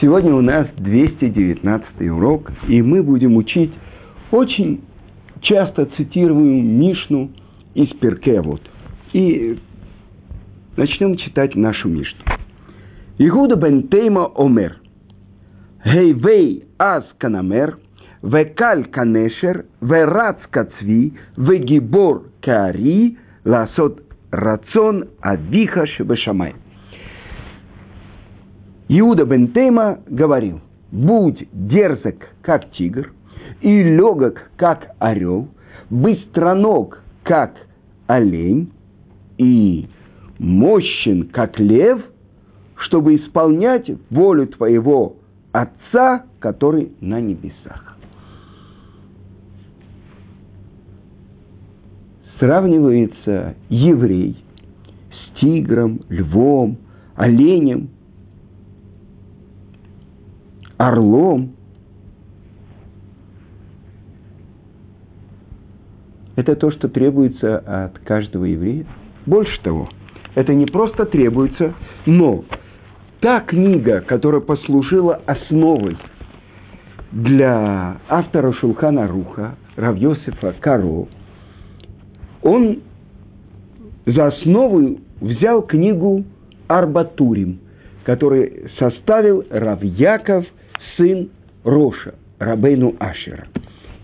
Сегодня у нас 219 урок, и мы будем учить очень часто цитируемую Мишну из Перкевод. И начнем читать нашу Мишну. Игуда бен Тейма Омер. Гейвей аз канамер, векаль канешер, верац кацви, вегибор каари, ласот рацион авиха шебешамай. Иуда бен Тейма говорил, будь дерзок, как тигр, и легок, как орел, быстроног, как олень, и мощен, как лев, чтобы исполнять волю твоего Отца, который на небесах. Сравнивается еврей с тигром, львом, оленем – орлом. Это то, что требуется от каждого еврея. Больше того, это не просто требуется, но та книга, которая послужила основой для автора Шулхана Руха, Равьосифа Каро, он за основу взял книгу Арбатурим, который составил Равьяков – сын Роша, Рабейну Ашера.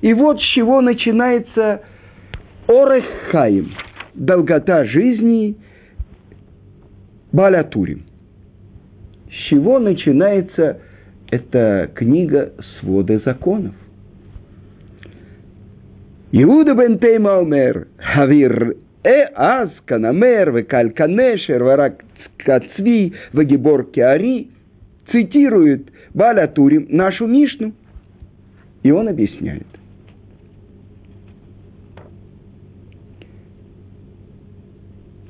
И вот с чего начинается Орехаим, долгота жизни Балятурим. С чего начинается эта книга свода законов? Иуда бен Тейма омер, Хавир э аз канамер, векаль канешер, варак кацви, вегибор кеари, цитирует Баля Турим нашу Мишну. И он объясняет.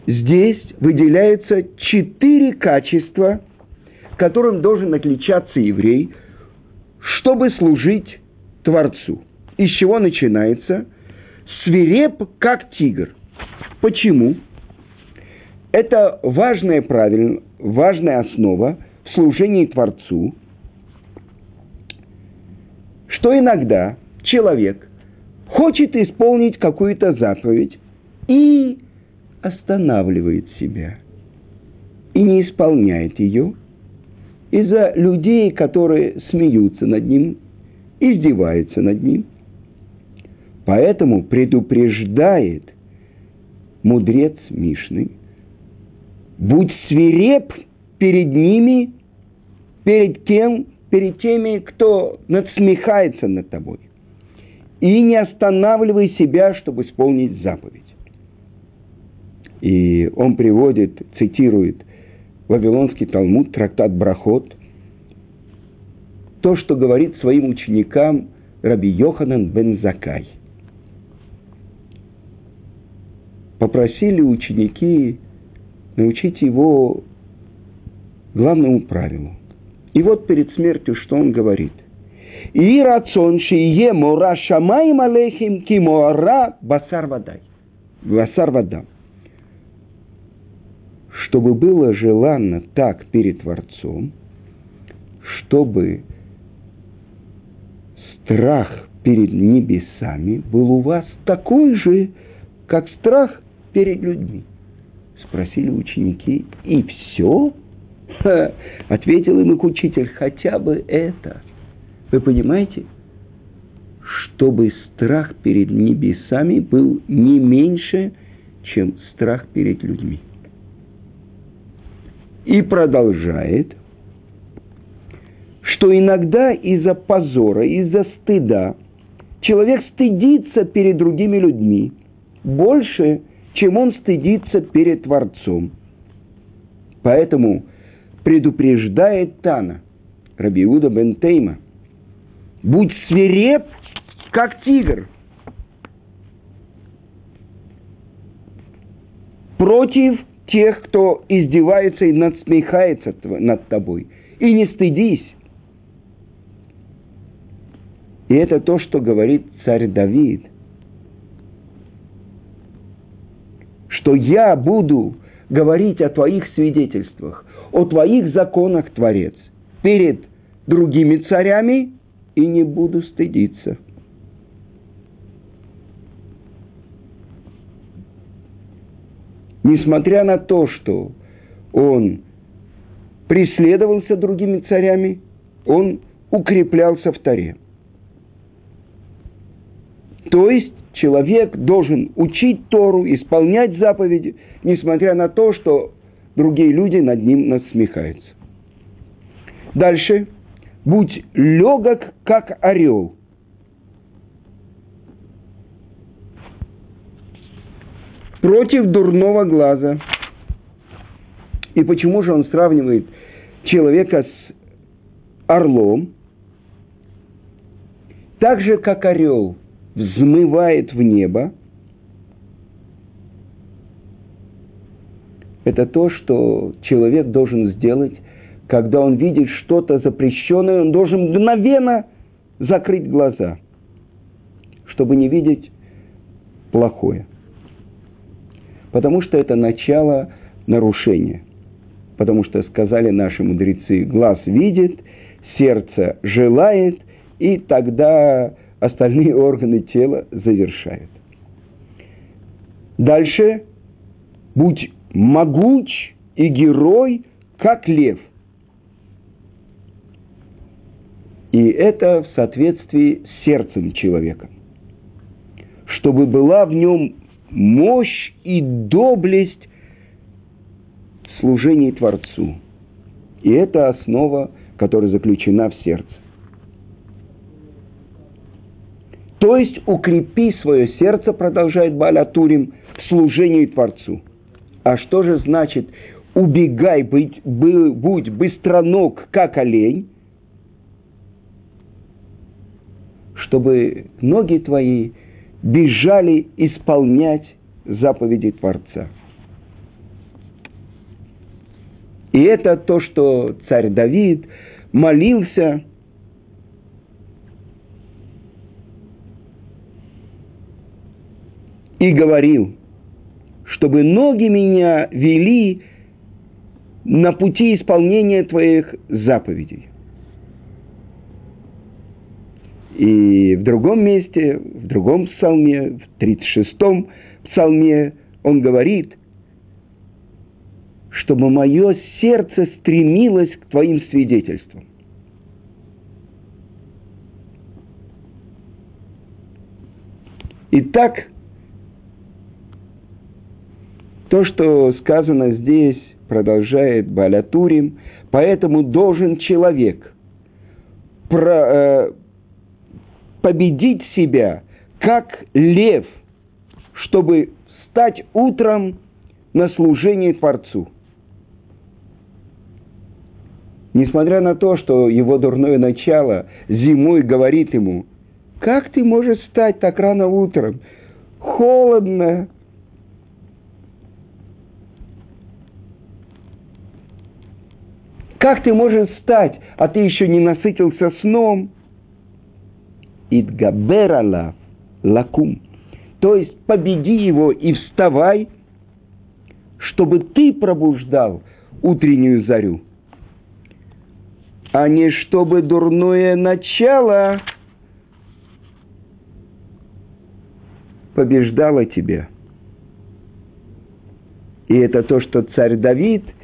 Здесь выделяются четыре качества, которым должен отличаться еврей, чтобы служить Творцу. Из чего начинается? Свиреп, как тигр. Почему? Это важная правильно, важная основа служении Творцу – что иногда человек хочет исполнить какую-то заповедь и останавливает себя и не исполняет ее из-за людей, которые смеются над ним, издеваются над ним. Поэтому предупреждает мудрец Мишны, будь свиреп перед ними, перед кем перед теми, кто надсмехается над тобой. И не останавливай себя, чтобы исполнить заповедь. И он приводит, цитирует Вавилонский Талмуд, трактат Брахот, то, что говорит своим ученикам Раби Йоханан бен Закай. Попросили ученики научить его главному правилу – и вот перед смертью что он говорит? И рацион шие мора шамаим алейхим кимора басар водай. Басар вода. Чтобы было желанно так перед Творцом, чтобы страх перед небесами был у вас такой же, как страх перед людьми. Спросили ученики, и все? Ответил им их учитель, хотя бы это. Вы понимаете? Чтобы страх перед небесами был не меньше, чем страх перед людьми. И продолжает, что иногда из-за позора, из-за стыда человек стыдится перед другими людьми больше, чем он стыдится перед Творцом. Поэтому предупреждает Тана, Рабиуда бен Тейма, будь свиреп, как тигр, против тех, кто издевается и надсмехается над тобой. И не стыдись. И это то, что говорит царь Давид. Что я буду говорить о твоих свидетельствах, о твоих законах, Творец, перед другими царями и не буду стыдиться. Несмотря на то, что он преследовался другими царями, он укреплялся в Таре. То есть человек должен учить Тору, исполнять заповеди, несмотря на то, что другие люди над ним насмехаются. Дальше. Будь легок, как орел. Против дурного глаза. И почему же он сравнивает человека с орлом? Так же, как орел взмывает в небо, это то, что человек должен сделать, когда он видит что-то запрещенное, он должен мгновенно закрыть глаза, чтобы не видеть плохое. Потому что это начало нарушения. Потому что сказали наши мудрецы, глаз видит, сердце желает, и тогда остальные органы тела завершают. Дальше будь могуч и герой, как лев. И это в соответствии с сердцем человека. Чтобы была в нем мощь и доблесть в Творцу. И это основа, которая заключена в сердце. То есть укрепи свое сердце, продолжает Баля Турим, в служении Творцу – а что же значит убегай, быть, будь быстроног, как олень, чтобы ноги твои бежали исполнять заповеди Творца. И это то, что царь Давид молился и говорил – чтобы ноги меня вели на пути исполнения Твоих заповедей. И в другом месте, в другом псалме, в 36-м псалме он говорит, чтобы мое сердце стремилось к Твоим свидетельствам. Итак, то, что сказано здесь, продолжает Балятурим, поэтому должен человек про, э, победить себя, как лев, чтобы стать утром на служение Творцу. Несмотря на то, что его дурное начало зимой говорит ему, как ты можешь встать так рано утром? Холодно, Как ты можешь встать, а ты еще не насытился сном? Идгаберала лакум. То есть победи его и вставай, чтобы ты пробуждал утреннюю зарю, а не чтобы дурное начало побеждало тебя. И это то, что царь Давид –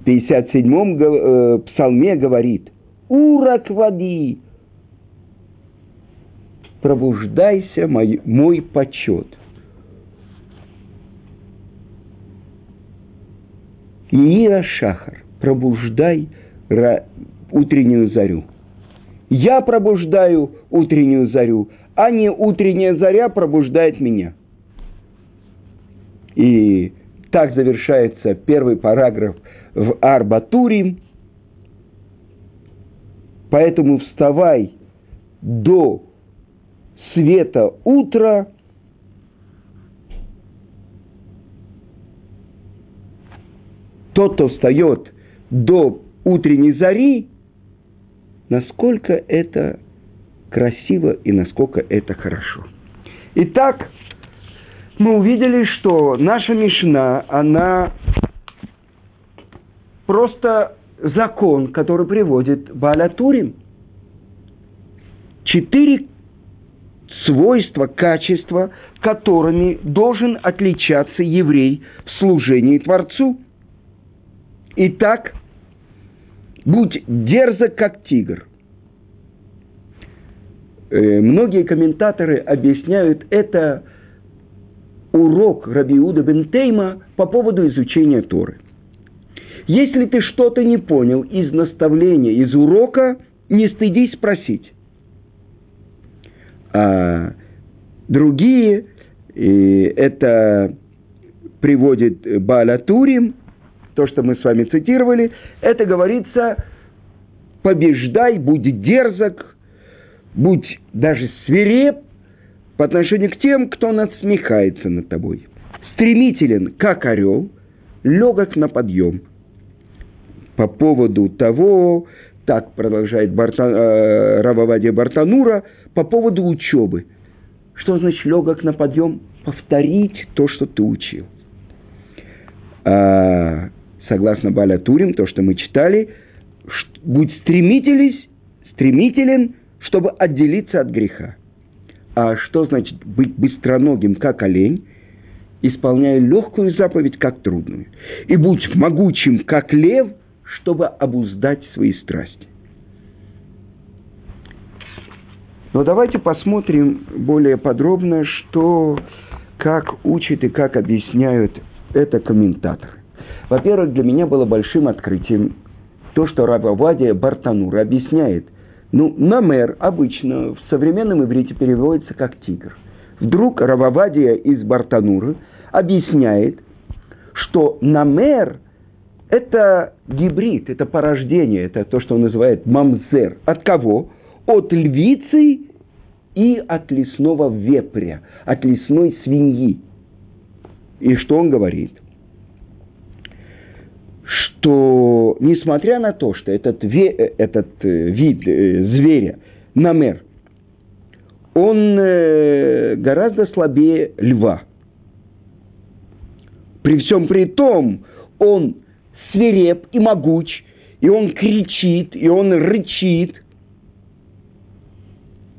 в 57-м э, псалме говорит «Урак води, пробуждайся, мой, мой почет». Иира Шахар, пробуждай утреннюю зарю. Я пробуждаю утреннюю зарю, а не утренняя заря пробуждает меня. И так завершается первый параграф в Арбатурим. Поэтому вставай до света утра, тот, кто встает до утренней зари, насколько это красиво и насколько это хорошо. Итак, мы увидели, что наша Мишна, она просто закон, который приводит Балатурим. Четыре свойства, качества, которыми должен отличаться еврей в служении Творцу. Итак, будь дерзок, как тигр. Э, многие комментаторы объясняют это урок Рабиуда Бентейма по поводу изучения Торы. Если ты что-то не понял из наставления, из урока, не стыдись спросить. А другие, и это приводит Баалатурим, то, что мы с вами цитировали, это говорится «побеждай, будь дерзок, будь даже свиреп по отношению к тем, кто надсмехается над тобой. Стремителен, как орел, легок на подъем. По поводу того, так продолжает Барта, э, Рававадия Бартанура, по поводу учебы. Что значит легок на подъем? Повторить то, что ты учил. А, согласно Баля Турим, то, что мы читали, будь стремителен, стремителен, чтобы отделиться от греха. А что значит быть быстроногим, как олень, исполняя легкую заповедь, как трудную? И будь могучим, как лев, чтобы обуздать свои страсти. Но давайте посмотрим более подробно, что, как учат и как объясняют это комментаторы. Во-первых, для меня было большим открытием то, что Раба Вадия Бартанура объясняет – ну, намер обычно в современном иврите переводится как тигр. Вдруг Рававадия из Бартануры объясняет, что намер – это гибрид, это порождение, это то, что он называет мамзер. От кого? От львицы и от лесного вепря, от лесной свиньи. И что он говорит? что несмотря на то, что этот, ве, э, этот э, вид э, зверя, намер, он гораздо слабее льва. При всем при том, он свиреп и могуч, и он кричит, и он рычит,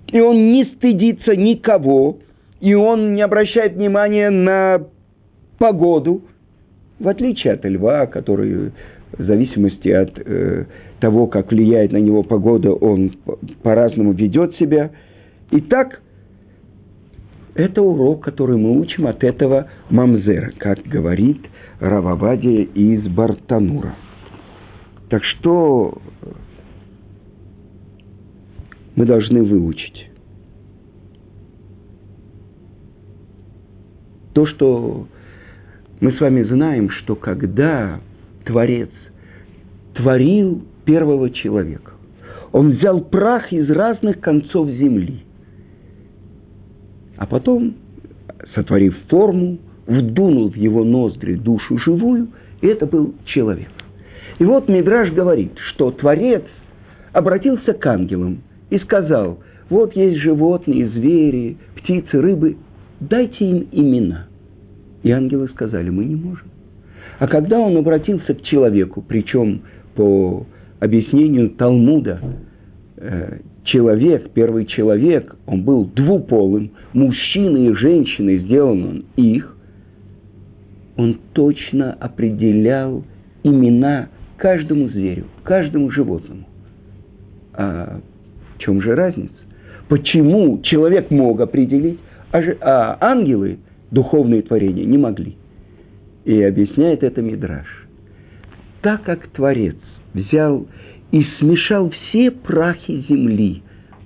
и он не стыдится никого, и он не обращает внимания на погоду – в отличие от льва, который в зависимости от э, того, как влияет на него погода, он по-разному ведет себя. Итак, это урок, который мы учим от этого мамзера, как говорит Рававадия из Бартанура. Так что мы должны выучить? То, что мы с вами знаем, что когда Творец творил первого человека, он взял прах из разных концов земли, а потом, сотворив форму, вдунул в его ноздри душу живую, и это был человек. И вот Мидраж говорит, что Творец обратился к ангелам и сказал, вот есть животные, звери, птицы, рыбы, дайте им имена – и ангелы сказали, мы не можем. А когда он обратился к человеку, причем по объяснению Талмуда, э, человек, первый человек, он был двуполым, мужчины и женщины, сделан он их, он точно определял имена каждому зверю, каждому животному. А в чем же разница? Почему человек мог определить, а, а ангелы – духовные творения, не могли. И объясняет это Мидраш. Так как Творец взял и смешал все прахи земли,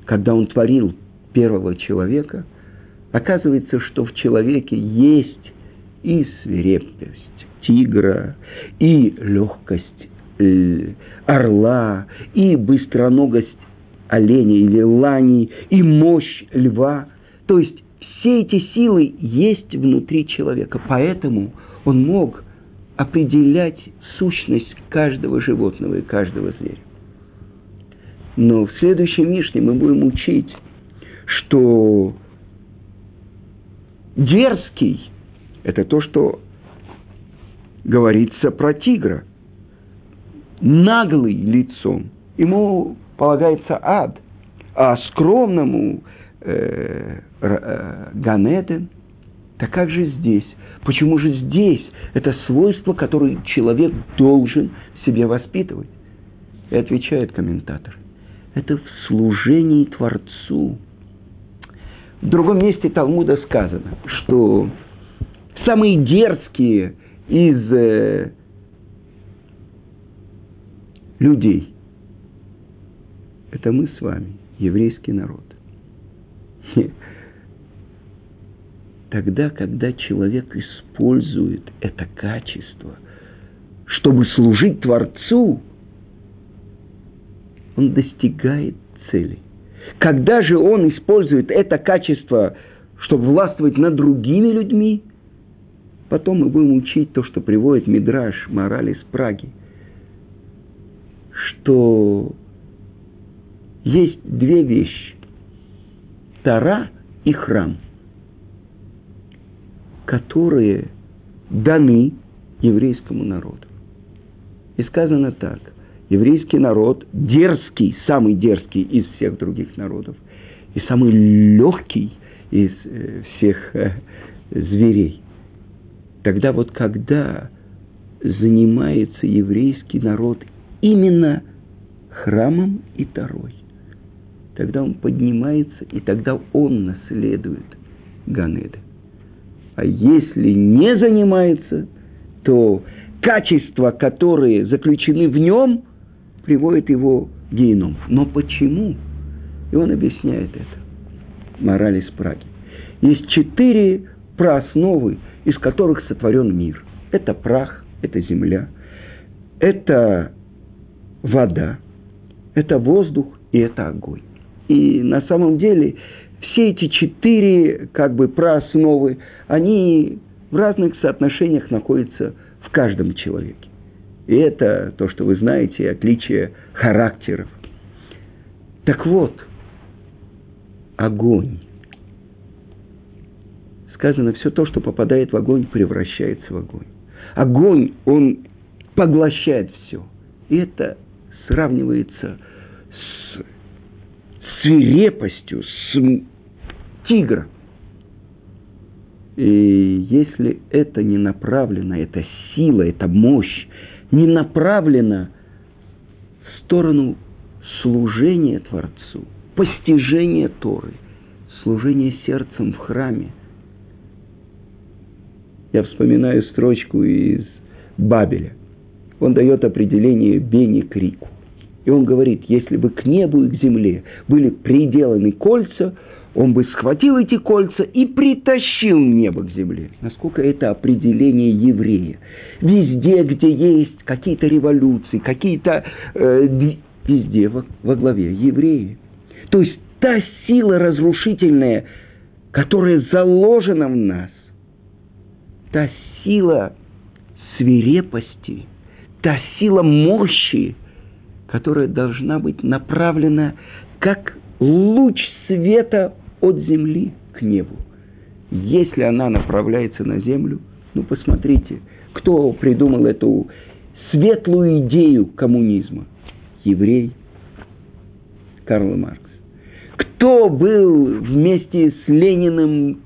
когда он творил первого человека, оказывается, что в человеке есть и свирепость тигра, и легкость э, орла, и быстроногость оленя или лани, и мощь льва. То есть все эти силы есть внутри человека, поэтому он мог определять сущность каждого животного и каждого зверя. Но в следующем Мишне мы будем учить, что дерзкий – это то, что говорится про тигра. наглый лицом, ему полагается ад, а скромному э, э, Ганеден, так как же здесь? Почему же здесь это свойство, которое человек должен себе воспитывать? И отвечает комментатор. Это в служении Творцу. В другом месте Талмуда сказано, что самые дерзкие из э, людей – это мы с вами, еврейский народ. Тогда, когда человек использует это качество, чтобы служить Творцу, он достигает цели. Когда же он использует это качество, чтобы властвовать над другими людьми, потом мы будем учить то, что приводит Мидраш, мораль из Праги, что есть две вещи – Тара и храм, которые даны еврейскому народу. И сказано так – еврейский народ дерзкий, самый дерзкий из всех других народов, и самый легкий из э, всех э, зверей. Тогда вот когда занимается еврейский народ именно храмом и Тарой, тогда он поднимается, и тогда он наследует Ганеда. А если не занимается, то качества, которые заключены в нем – приводит его в геном. Но почему? И он объясняет это. Мораль из Праги. Есть четыре проосновы, из которых сотворен мир. Это прах, это земля, это вода, это воздух и это огонь. И на самом деле все эти четыре как бы проосновы, они в разных соотношениях находятся в каждом человеке. И это то, что вы знаете, отличие характеров. Так вот, огонь. Сказано, все то, что попадает в огонь, превращается в огонь. Огонь, он поглощает все. И это сравнивается с свирепостью, с тигром. И если это не направлено, это сила, это мощь, не направлена в сторону служения Творцу, постижения Торы, служения сердцем в храме. Я вспоминаю строчку из Бабеля. Он дает определение Бени Крику. И он говорит, если бы к небу и к земле были приделаны кольца, он бы схватил эти кольца и притащил небо к земле. Насколько это определение еврея. Везде, где есть какие-то революции, какие-то... Э, везде во, во главе евреи. То есть та сила разрушительная, которая заложена в нас, та сила свирепости, та сила мощи, которая должна быть направлена как луч света от земли к небу. Если она направляется на землю, ну посмотрите, кто придумал эту светлую идею коммунизма? Еврей Карл Маркс. Кто был вместе с Лениным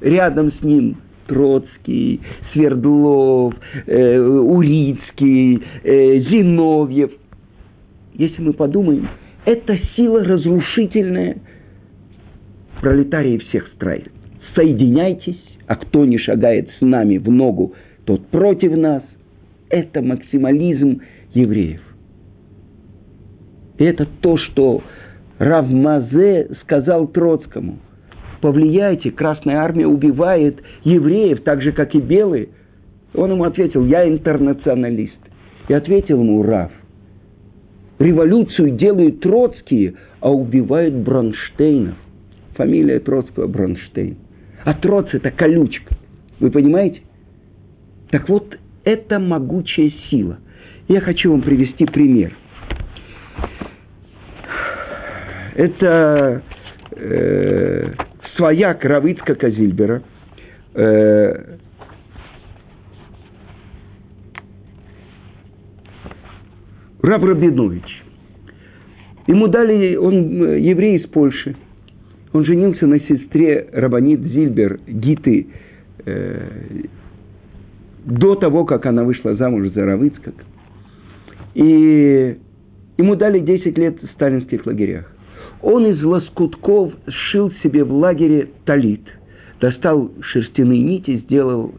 рядом с ним? Троцкий, Свердлов, э, Урицкий, э, Зиновьев. Если мы подумаем, это сила разрушительная – пролетарии всех стран, соединяйтесь, а кто не шагает с нами в ногу, тот против нас. Это максимализм евреев. И это то, что Равмазе сказал Троцкому. Повлияйте, Красная Армия убивает евреев, так же, как и белые. Он ему ответил, я интернационалист. И ответил ему Рав, революцию делают троцкие, а убивают Бронштейнов. Фамилия Троцкого Бронштейн. А Троц – это колючка. Вы понимаете? Так вот, это могучая сила. Я хочу вам привести пример. Это э, своя Кравицка Казильбера. Э, Раб Рабинович. Ему дали, он э, еврей из Польши. Он женился на сестре Рабанит Зильбер Гиты э, до того, как она вышла замуж за Равыцкак. И ему дали 10 лет в сталинских лагерях. Он из лоскутков сшил себе в лагере талит. Достал шерстяные нити, сделал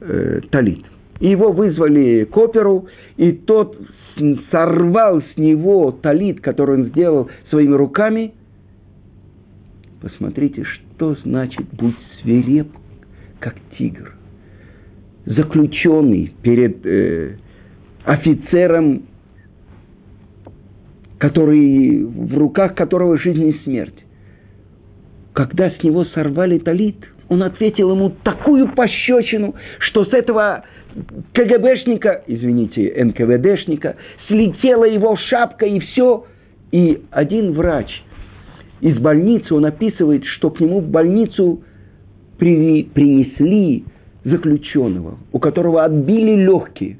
э, талит. Его вызвали к оперу, и тот сорвал с него талит, который он сделал своими руками. Посмотрите, что значит быть свиреп, как тигр. Заключенный перед э, офицером который, в руках которого жизнь и смерть. Когда с него сорвали талит, он ответил ему такую пощечину, что с этого КГБшника, извините, НКВДшника, слетела его шапка и все. И один врач из больницы, он описывает, что к нему в больницу при, принесли заключенного, у которого отбили легкие.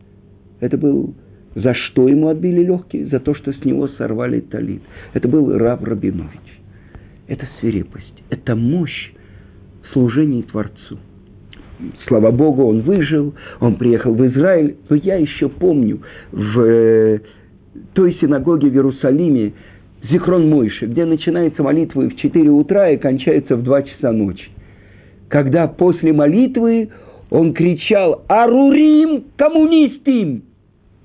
Это был за что ему отбили легкие? За то, что с него сорвали талит. Это был Рав Рабинович. Это свирепость, это мощь служения Творцу. Слава Богу, он выжил, он приехал в Израиль. Но я еще помню в э, той синагоге в Иерусалиме, Зикрон Мойши, где начинается молитва в 4 утра и кончается в 2 часа ночи. Когда после молитвы он кричал «Арурим коммунистим!»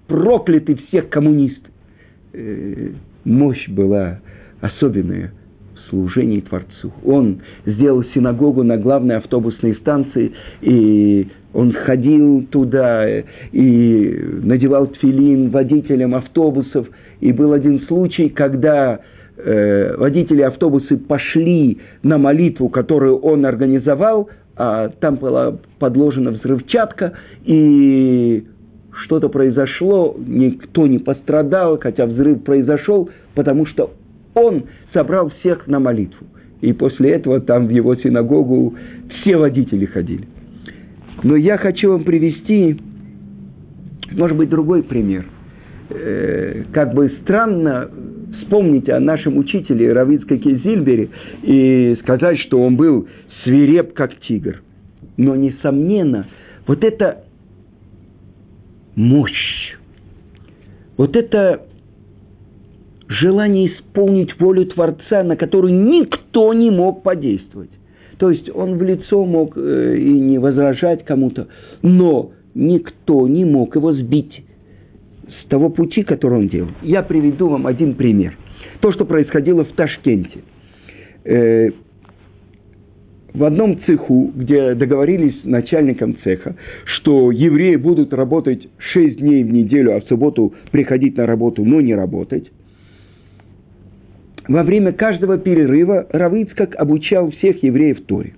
Прокляты всех коммунистов. Э, мощь была особенная в служении Творцу. Он сделал синагогу на главной автобусной станции, и он ходил туда и надевал тфилин водителям автобусов. И был один случай, когда э, водители автобуса пошли на молитву, которую он организовал, а там была подложена взрывчатка, и что-то произошло, никто не пострадал, хотя взрыв произошел, потому что он собрал всех на молитву. И после этого там в его синагогу все водители ходили. Но я хочу вам привести, может быть, другой пример. Э, как бы странно вспомнить о нашем учителе Равицкаке Зильбере и сказать, что он был свиреп, как тигр. Но, несомненно, вот это мощь. Вот это желание исполнить волю Творца, на которую никто не мог подействовать. То есть он в лицо мог э, и не возражать кому-то, но никто не мог его сбить с того пути, который он делал. Я приведу вам один пример. То, что происходило в Ташкенте. Э, в одном цеху, где договорились с начальником цеха, что евреи будут работать 6 дней в неделю, а в субботу приходить на работу, но не работать. Во время каждого перерыва Равыцкак обучал всех евреев Торе.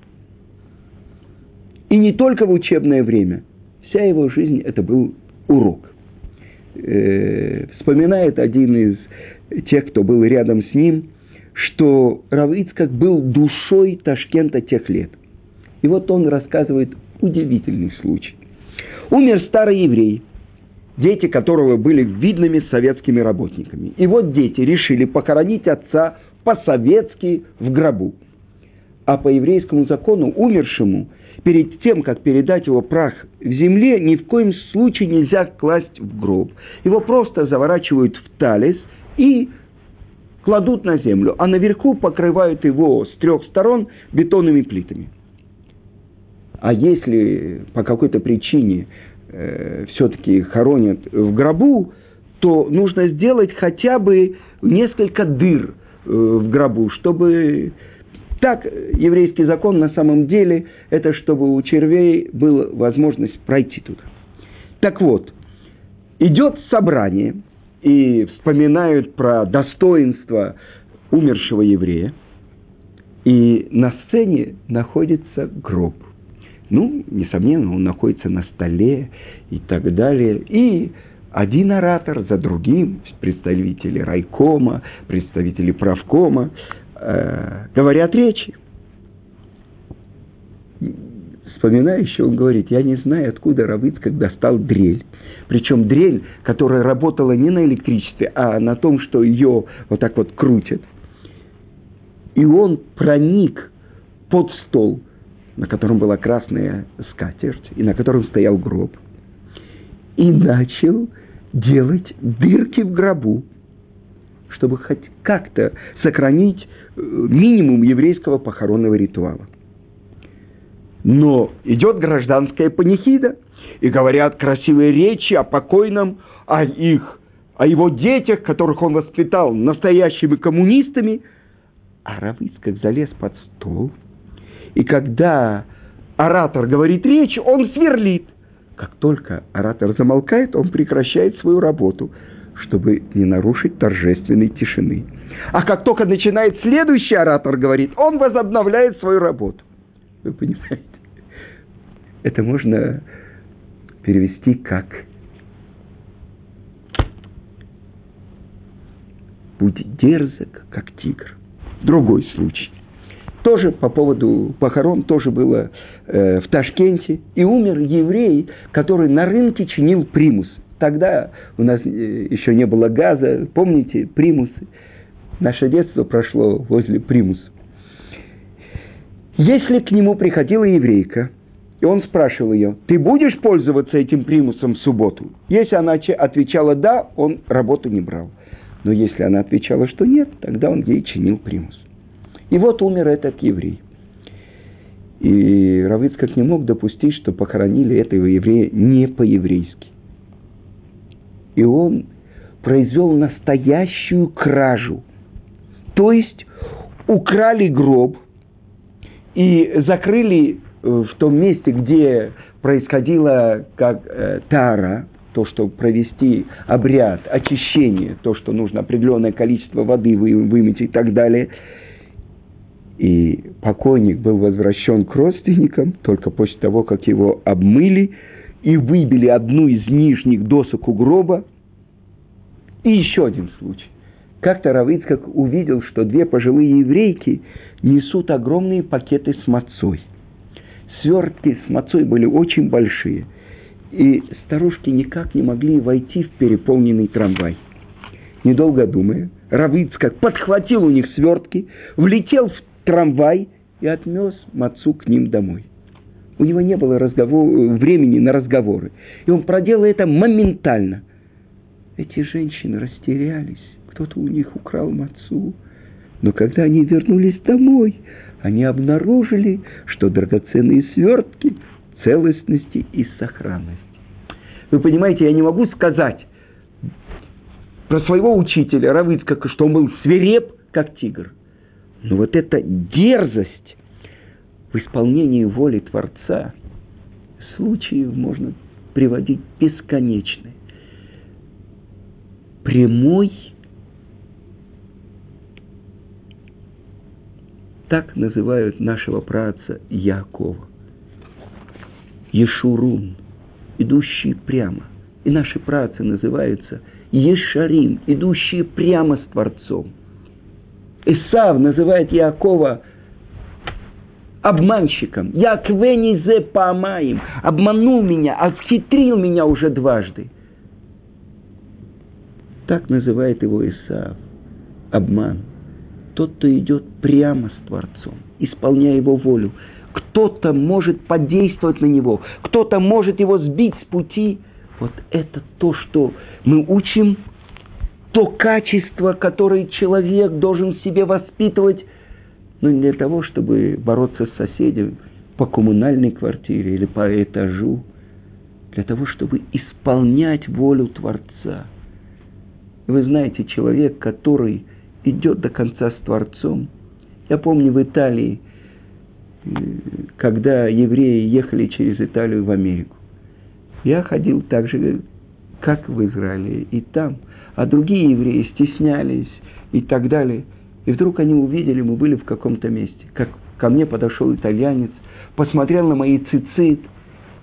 И не только в учебное время. Вся его жизнь – это был урок. Э, вспоминает один из тех, кто был рядом с ним – что Равицкак был душой Ташкента тех лет. И вот он рассказывает удивительный случай. Умер старый еврей, дети которого были видными советскими работниками. И вот дети решили похоронить отца по-советски в гробу. А по еврейскому закону умершему перед тем, как передать его прах в земле, ни в коем случае нельзя класть в гроб. Его просто заворачивают в талис и кладут на землю, а наверху покрывают его с трех сторон бетонными плитами. А если по какой-то причине э, все-таки хоронят в гробу, то нужно сделать хотя бы несколько дыр э, в гробу, чтобы так еврейский закон на самом деле это чтобы у червей была возможность пройти туда. Так вот, идет собрание – и вспоминают про достоинство умершего еврея, и на сцене находится гроб. Ну, несомненно, он находится на столе и так далее. И один оратор за другим, представители райкома, представители правкома, э, говорят речи. Вспоминая еще, он говорит, я не знаю, откуда Равыцкак достал дрель. Причем дрель, которая работала не на электричестве, а на том, что ее вот так вот крутят. И он проник под стол, на котором была красная скатерть, и на котором стоял гроб, и начал делать дырки в гробу, чтобы хоть как-то сохранить э, минимум еврейского похоронного ритуала. Но идет гражданская панихида, и говорят красивые речи о покойном, о их, о его детях, которых он воспитал настоящими коммунистами. А Равыцкак залез под стол, и когда оратор говорит речь, он сверлит. Как только оратор замолкает, он прекращает свою работу, чтобы не нарушить торжественной тишины. А как только начинает следующий оратор говорить, он возобновляет свою работу. Вы понимаете? Это можно перевести как «Будь дерзок, как тигр». Другой случай. Тоже по поводу похорон, тоже было э, в Ташкенте. И умер еврей, который на рынке чинил примус. Тогда у нас э, еще не было газа, помните, примусы. Наше детство прошло возле примуса. Если к нему приходила еврейка – и он спрашивал ее, ты будешь пользоваться этим примусом в субботу? Если она отвечала «да», он работу не брал. Но если она отвечала, что нет, тогда он ей чинил примус. И вот умер этот еврей. И Равицкак не мог допустить, что похоронили этого еврея не по-еврейски. И он произвел настоящую кражу. То есть украли гроб и закрыли в том месте, где происходила как э, тара, то, что провести обряд очищения, то, что нужно определенное количество воды вы, вымыть и так далее. И покойник был возвращен к родственникам только после того, как его обмыли и выбили одну из нижних досок у гроба. И еще один случай. Как-то Равицкак увидел, что две пожилые еврейки несут огромные пакеты с мацой – свертки с мацой были очень большие. И старушки никак не могли войти в переполненный трамвай. Недолго думая, Равицкак подхватил у них свертки, влетел в трамвай и отнес мацу к ним домой. У него не было разговор... времени на разговоры. И он проделал это моментально. Эти женщины растерялись. Кто-то у них украл мацу. Но когда они вернулись домой, они обнаружили, что драгоценные свертки целостности и сохранности. Вы понимаете, я не могу сказать про своего учителя Равыцкака, что он был свиреп, как тигр. Но вот эта дерзость в исполнении воли Творца, случаев можно приводить бесконечные. Прямой Так называют нашего праца Якова. Ешурун, идущий прямо. И наши працы называются Ешарим, идущие прямо с Творцом. Исав называет Якова обманщиком. Яквени зе памаим. Обманул меня, отхитрил меня уже дважды. Так называет его Исав. Обман тот, кто идет прямо с Творцом, исполняя его волю. Кто-то может подействовать на него, кто-то может его сбить с пути. Вот это то, что мы учим, то качество, которое человек должен в себе воспитывать, но не для того, чтобы бороться с соседями по коммунальной квартире или по этажу, для того, чтобы исполнять волю Творца. Вы знаете, человек, который идет до конца с Творцом. Я помню в Италии, э, когда евреи ехали через Италию в Америку. Я ходил так же, как в Израиле, и там. А другие евреи стеснялись и так далее. И вдруг они увидели, мы были в каком-то месте, как ко мне подошел итальянец, посмотрел на мои цицит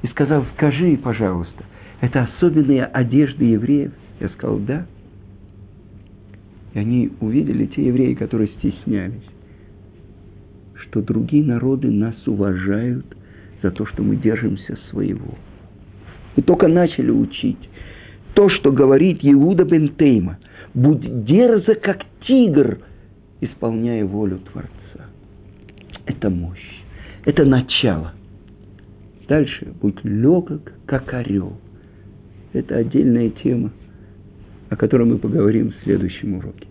и сказал, скажи, пожалуйста, это особенные одежды евреев? Я сказал, да. И они увидели, те евреи, которые стеснялись, что другие народы нас уважают за то, что мы держимся своего. Мы только начали учить то, что говорит Иуда бен Тейма. Будь дерзок, как тигр, исполняя волю Творца. Это мощь. Это начало. Дальше будь легок, как орел. Это отдельная тема, о которой мы поговорим в следующем уроке.